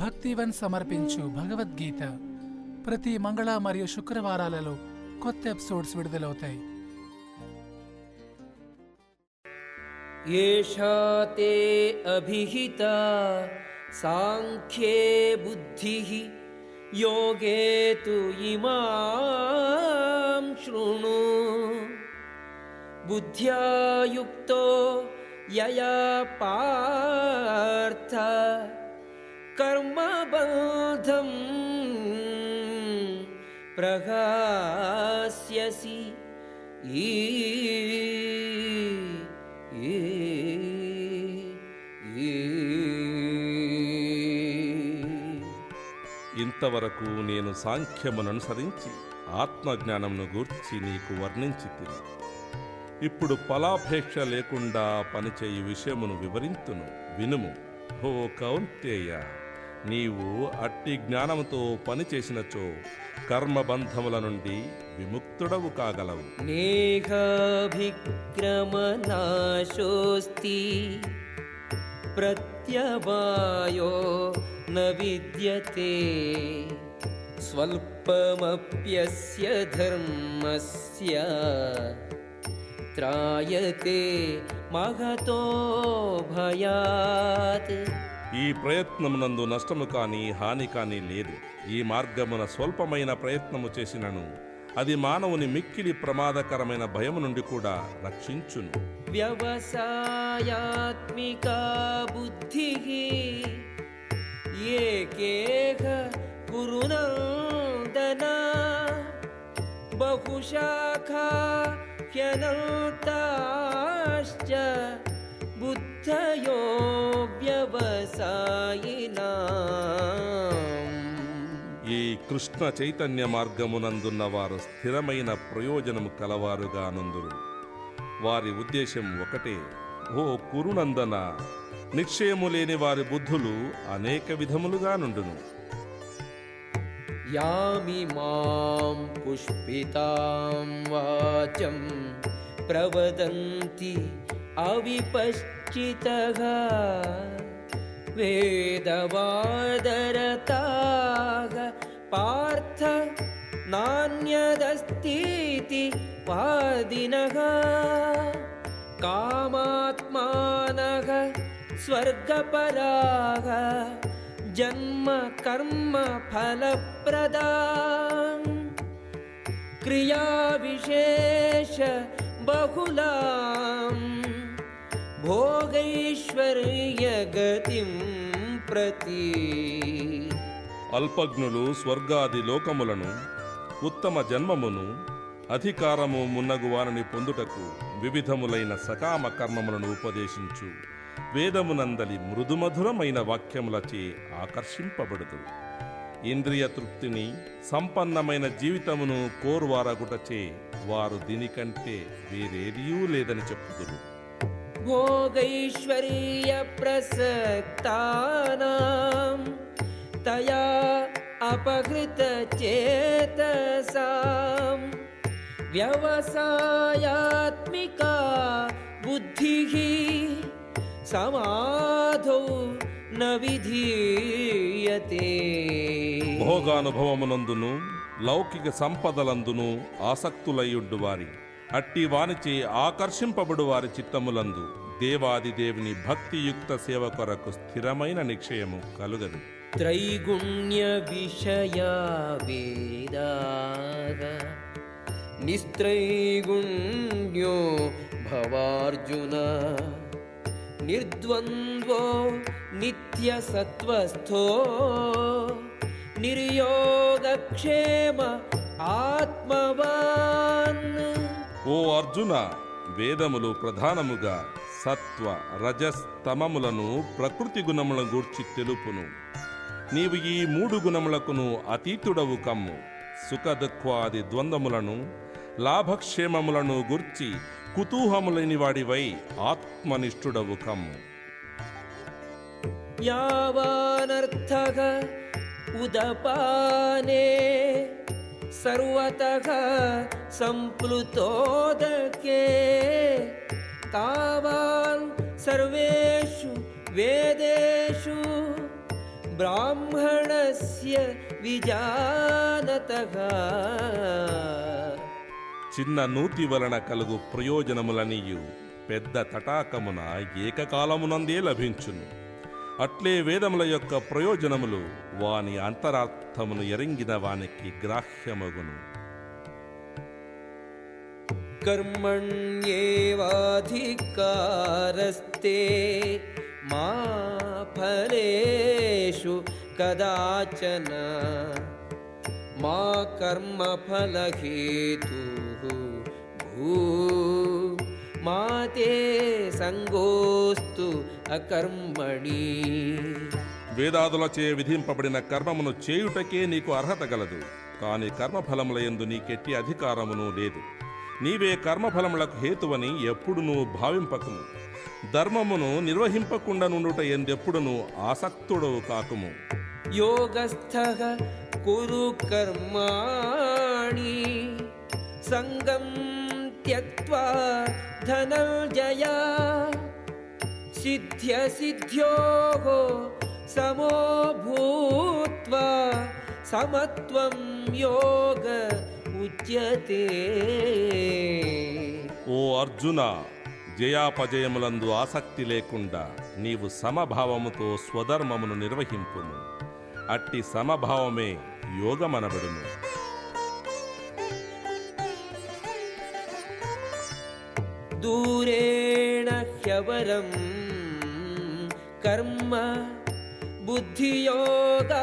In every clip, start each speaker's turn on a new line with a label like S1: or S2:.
S1: భక్తివన్ సమర్పించు భగవద్గీత ప్రతి మంగళ మరియు శుక్రవారాలలో కొత్త ఎపిసోడ్స్ విడుదలవుతాయి
S2: అభిహిత సాంఖ్యే బుద్ధి యోగే తు ఇమాం శృణు బుద్ధ్యాయుక్తో యయా పార్థ कर्मबन्धं प्रगास्यसि ई ఈ ఈ
S3: ఇంతవరకు నేను సాంఖ్యముననుసరించి ఆత్మజ్ఞానమును గూర్చి నీకు వర్ణించి తిని ఇప్పుడు ఫలాపేక్ష లేకుండా పనిచేయు విషయమును వివరింతును వినుము ఓ కౌంతేయ నీవు అట్టి జ్ఞానంతో పనిచేసినచో కర్మబంధముల నుండి విముక్తుడవు కాగలవు.
S2: మేఘాభిక్రమనాశోస్తి ప్రత్యవాయో న విద్యతే స్వల్పమప్యస్య ధర్మస్య త్రాయతే మహతో భయాత్
S3: ఈ ప్రయత్నమునందు నష్టము కానీ హాని కానీ లేదు. ఈ మార్గమున స్వల్పమైన ప్రయత్నము చేసినను. అది మానవుని మిక్కిలి ప్రమాదకరమైన భయం నుండి కూడా రక్షించును.
S2: వ్యవసాయాత్మిక బుద్ధి ఏకేహ గురునందన బహుశాఖాఖ్యనంతాశ్చ ह्यनन्ताश्च बुद्धयो व्यवसायिनाम्
S3: ఈ కృష్ణ చైతన్య మార్గమునందున్న వారు స్థిరమైన ప్రయోజనము కలవారుగా నందురు వారి ఉద్దేశం ఒకటే ఓ కురునందన నిశ్చయము లేని వారి బుద్ధులు అనేక విధములుగా నుండును
S2: यामि मां पुष्पितां वाचं प्रवदन्ति अविपश्चितः वेदवादरताः पार्थ नान्यदस्तीति वादिनः कामात्मानः स्वर्गपराः जन्म कर्म फलप्रदा क्रियाविशेष बहुलां భోగైశ్వర్యగతిం ప్రతి.
S3: అల్పజ్ఞులు స్వర్గాది లోకములను ఉత్తమ జన్మమును అధికారము మున్నగు వారిని పొందుటకు వివిధములైన సకామ కర్మములను ఉపదేశించు. వేదమునందలి మృదుమధురమైన వాక్యములచే ఆకర్షింపబడదు. ఇంద్రియ తృప్తిని సంపన్నమైన జీవితమును కోరువారగుటచే వారు దీనికంటే వేరేదియూ లేదని చెప్పుదురు.
S2: भोगैश्वर्यप्रसक्तानां तया अपहृतचेतसां व्यवसायात्मिका बुद्धिः समाधौ न विधीयते
S3: భోగానుభవమునందును లౌకిక సంపదలందును ఆసక్తులయ్యుండు వారి అట్టి వానిచే ఆకర్షింపబడు వారి చిత్తములందు దేవాదిదేవుని భక్తియుక్త సేవ కొరకు స్థిరమైన నిక్షయము కలుగదు.
S2: త్రైగుణ్య విషయ నిస్త్రైగుణ్యో భవార్జున నిర్ద్వంద్వో నిత్య సత్వస్థో నిర్యోగక్షేమ ఆత్మవాన్
S3: ఓ అర్జున వేదములు ప్రధానముగా సత్వ రజస్తమములను ప్రకృతి గుణముల గూర్చి తెలుపును. నీవు ఈ మూడు గుణములకును అతీతుడవు కమ్ము. సుఖదుఖ్వాది ద్వంద్వములను లాభక్షేమములను గూర్చి కుతూహములని వాడివై ఆత్మనిష్ఠుడవు కమ్ము.
S2: యావానర్థ ఉదపానే सर्वतः सम्प्लुतोदके तावान् सर्वेषु वेदेषु ब्राह्मणस्य विजानतः
S3: చిన్న నూతి వలన కలుగు ప్రయోజనములనియు పెద్ద తటాకమున ఏకకాలమునందే లభించును అట్లే వేదముల యొక్క ప్రయోజనములు వాని అంతరార్థమును ఎరింగిన వానికి గ్రాహ్యమగును.
S2: కర్మణ్యేవాధికారస్తే మా ఫలేషు కదాచన. మా కర్మఫలహేతు భూ. మా సంగోస్తు అకర్మణి. వేదాదుల
S3: చే విధింపబడిన కర్మమును చేయుటకే నీకు అర్హత గలదు. కాని కర్మఫలముల ఎందు నీకెట్టి అధికారమును లేదు. నీవే కర్మఫలములకు హేతువని ఎప్పుడును భావింపకము. ధర్మమును నిర్వహింపకుండా నుండుట ఎందెప్పుడును ఆసక్తుడవు కాకుము.
S2: యోగస్థ కురు కర్మాణి. సంగం త్యక్వా ధనర్జయా. सिद्ध्यसिद्ध्योः समो भूत्वा समत्वं योग उच्यते
S3: ఓ అర్జున జయాపజయములందు ఆసక్తి లేకుండా నీవు సమభావముతో స్వధర్మమును నిర్వహింపుము అట్టి సమభావమే యోగమనబడును
S2: दूरेण ह्यवरं कर्म बुद्धियोगात्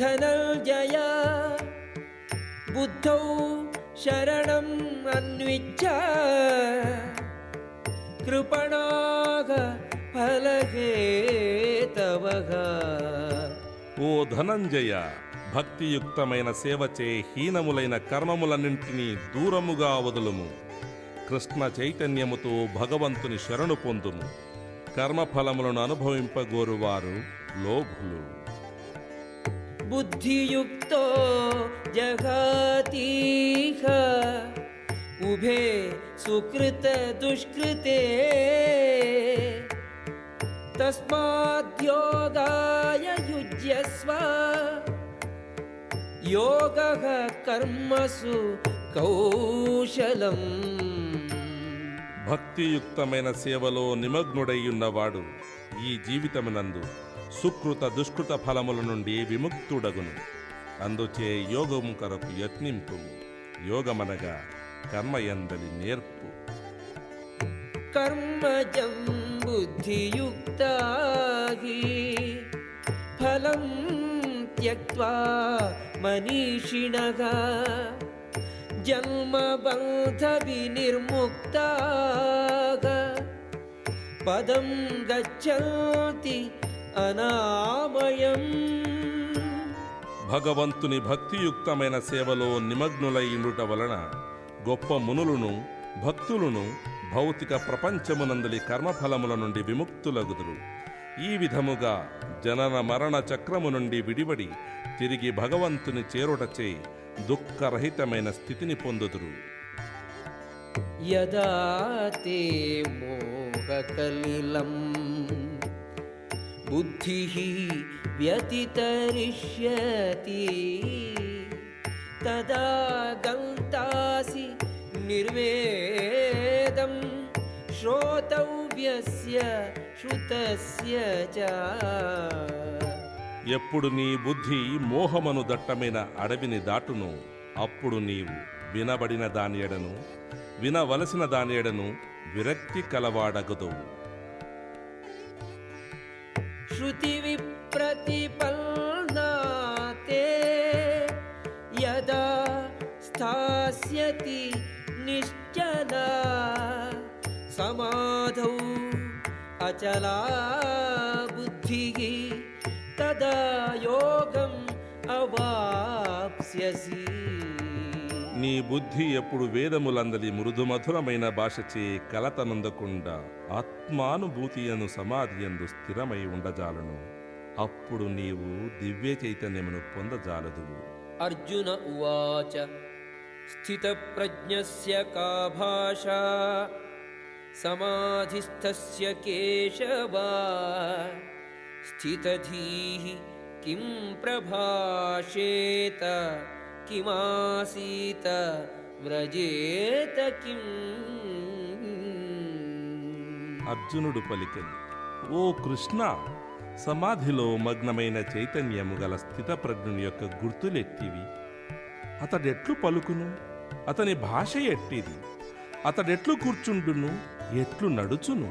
S2: धनञ्जय बुद्धौ शरणम् अन्विच्छ कृपणाग फलहेतवः
S3: ఓ ధనంజయ భక్తియుక్తమైన సేవచే హీనములైన కర్మములన్నింటినీ దూరముగా వదులుము కృష్ణ చైతన్యముతో భగవంతుని శరణు పొందుము కర్మఫలములను అనుభవింపగోరువారు లోభులు.
S2: బుద్ధియుక్తో జగతీహ ఉభే సుకృత దుష్కృతే. తస్మాద్యోగాయ యుజ్యస్వ యోగ కర్మసు కౌశలం.
S3: భక్తియుక్తమైన సేవలో నిమగ్నుడయ్యున్నవాడు ఈ జీవితమునందు సుకృత దుష్కృత ఫలముల నుండి విముక్తుడగును. అందుచే యోగము కొరకు యత్నింపు యోగమనగా కర్మయందలి నేర్పు.
S2: కర్మజం బుద్ధియుక్త ఫలం త్యక్వా మనీషిణగా जन्मबन्धविनिर्मुक्ताः पदं गच्छन्ति अनामयम्
S3: భగవంతుని భక్తియుక్తమైన సేవలో నిమగ్నులైండుట వలన గొప్ప మునులను భక్తులను భౌతిక ప్రపంచమునందలి కర్మఫలముల నుండి విముక్తులగుదురు ఈ విధముగా జనన మరణ చక్రము నుండి విడివడి తిరిగి భగవంతుని చేరుటచే దుఃఖరహితమైన స్థితిని పొందుదురు
S2: यदा ते मोहकलिलम् बुद्धिः व्यतितरिष्यति तदा गन्तासि निर्वेदं श्रोतव्यस्य श्रुतस्य च
S3: ఎప్పుడు నీ బుద్ధి మోహమను దట్టమైన అడవిని దాటును అప్పుడు నీవు వినబడిన దానియడను వినవలసిన దానియడను విరక్తి
S2: కలవాడగదు శృతి విప్రతిపల్నాతే స్థాస్యతి నిశ్చల సమాధౌ అచలా బుద్ధికి तदा योगम् अवाप्स्यसि
S3: నీ బుద్ధి ఎప్పుడు వేదములందలి మృదు మధురమైన భాషచే కలతనందకుండా ఆత్మానుభూతి అను సమాధి యందు స్థిరమై ఉండజాలను అప్పుడు నీవు దివ్య చైతన్యమును పొందజాలదువు
S2: अर्जुन उवाच स्थितप्रज्ञस्य का भाषा समाधिस्थस्य केशव स्थितधीः किं प्रभाषेत किमासीत व्रजेत किम्
S3: అర్జునుడు పలికెను ఓ కృష్ణ సమాధిలో మగ్నమైన చైతన్యము గల స్థితప్రజ్ఞుని యొక్క గుర్తులెట్టివి అతడెట్లు పలుకును అతని భాష ఎట్టిది అతడెట్లు కూర్చుండును ఎట్లు నడుచును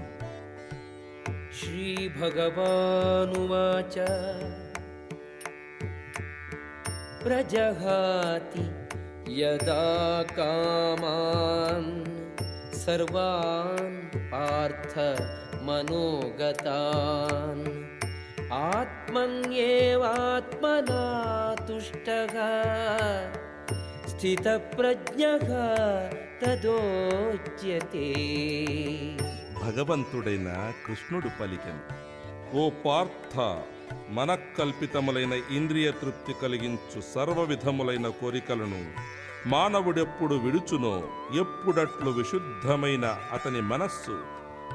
S2: श्रीभगवानुवाच। प्रजहाति यदा कामान् सर्वान् पार्थ मनोगतान्। आत्मन्येवात्मना तुष्टः स्थितप्रज्ञः तदोच्यते
S3: భగవంతుడైన కృష్ణుడు పలికెను. ఓ పార్థ మనకల్పితములైన ఇంద్రియ తృప్తి కలిగించు సర్వ విధములైన కోరికలను మానవుడెప్పుడు విడుచునో ఎప్పుడట్లు విశుద్ధమైన అతని మనస్సు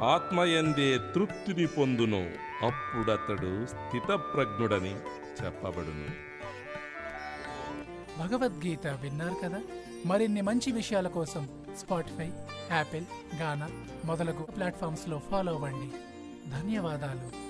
S3: ఆత్మయందే తృప్తిని పొందును అప్పుడతడు స్థితప్రజ్ఞుడని చెప్పబడును.
S1: భగవద్గీత విన్నారు కదా? మరిన్ని మంచి విషయాల కోసం స్పాటిఫై యాపిల్ గానా మొదలగు ప్లాట్ఫామ్స్లో ఫాలో అవ్వండి. ధన్యవాదాలు.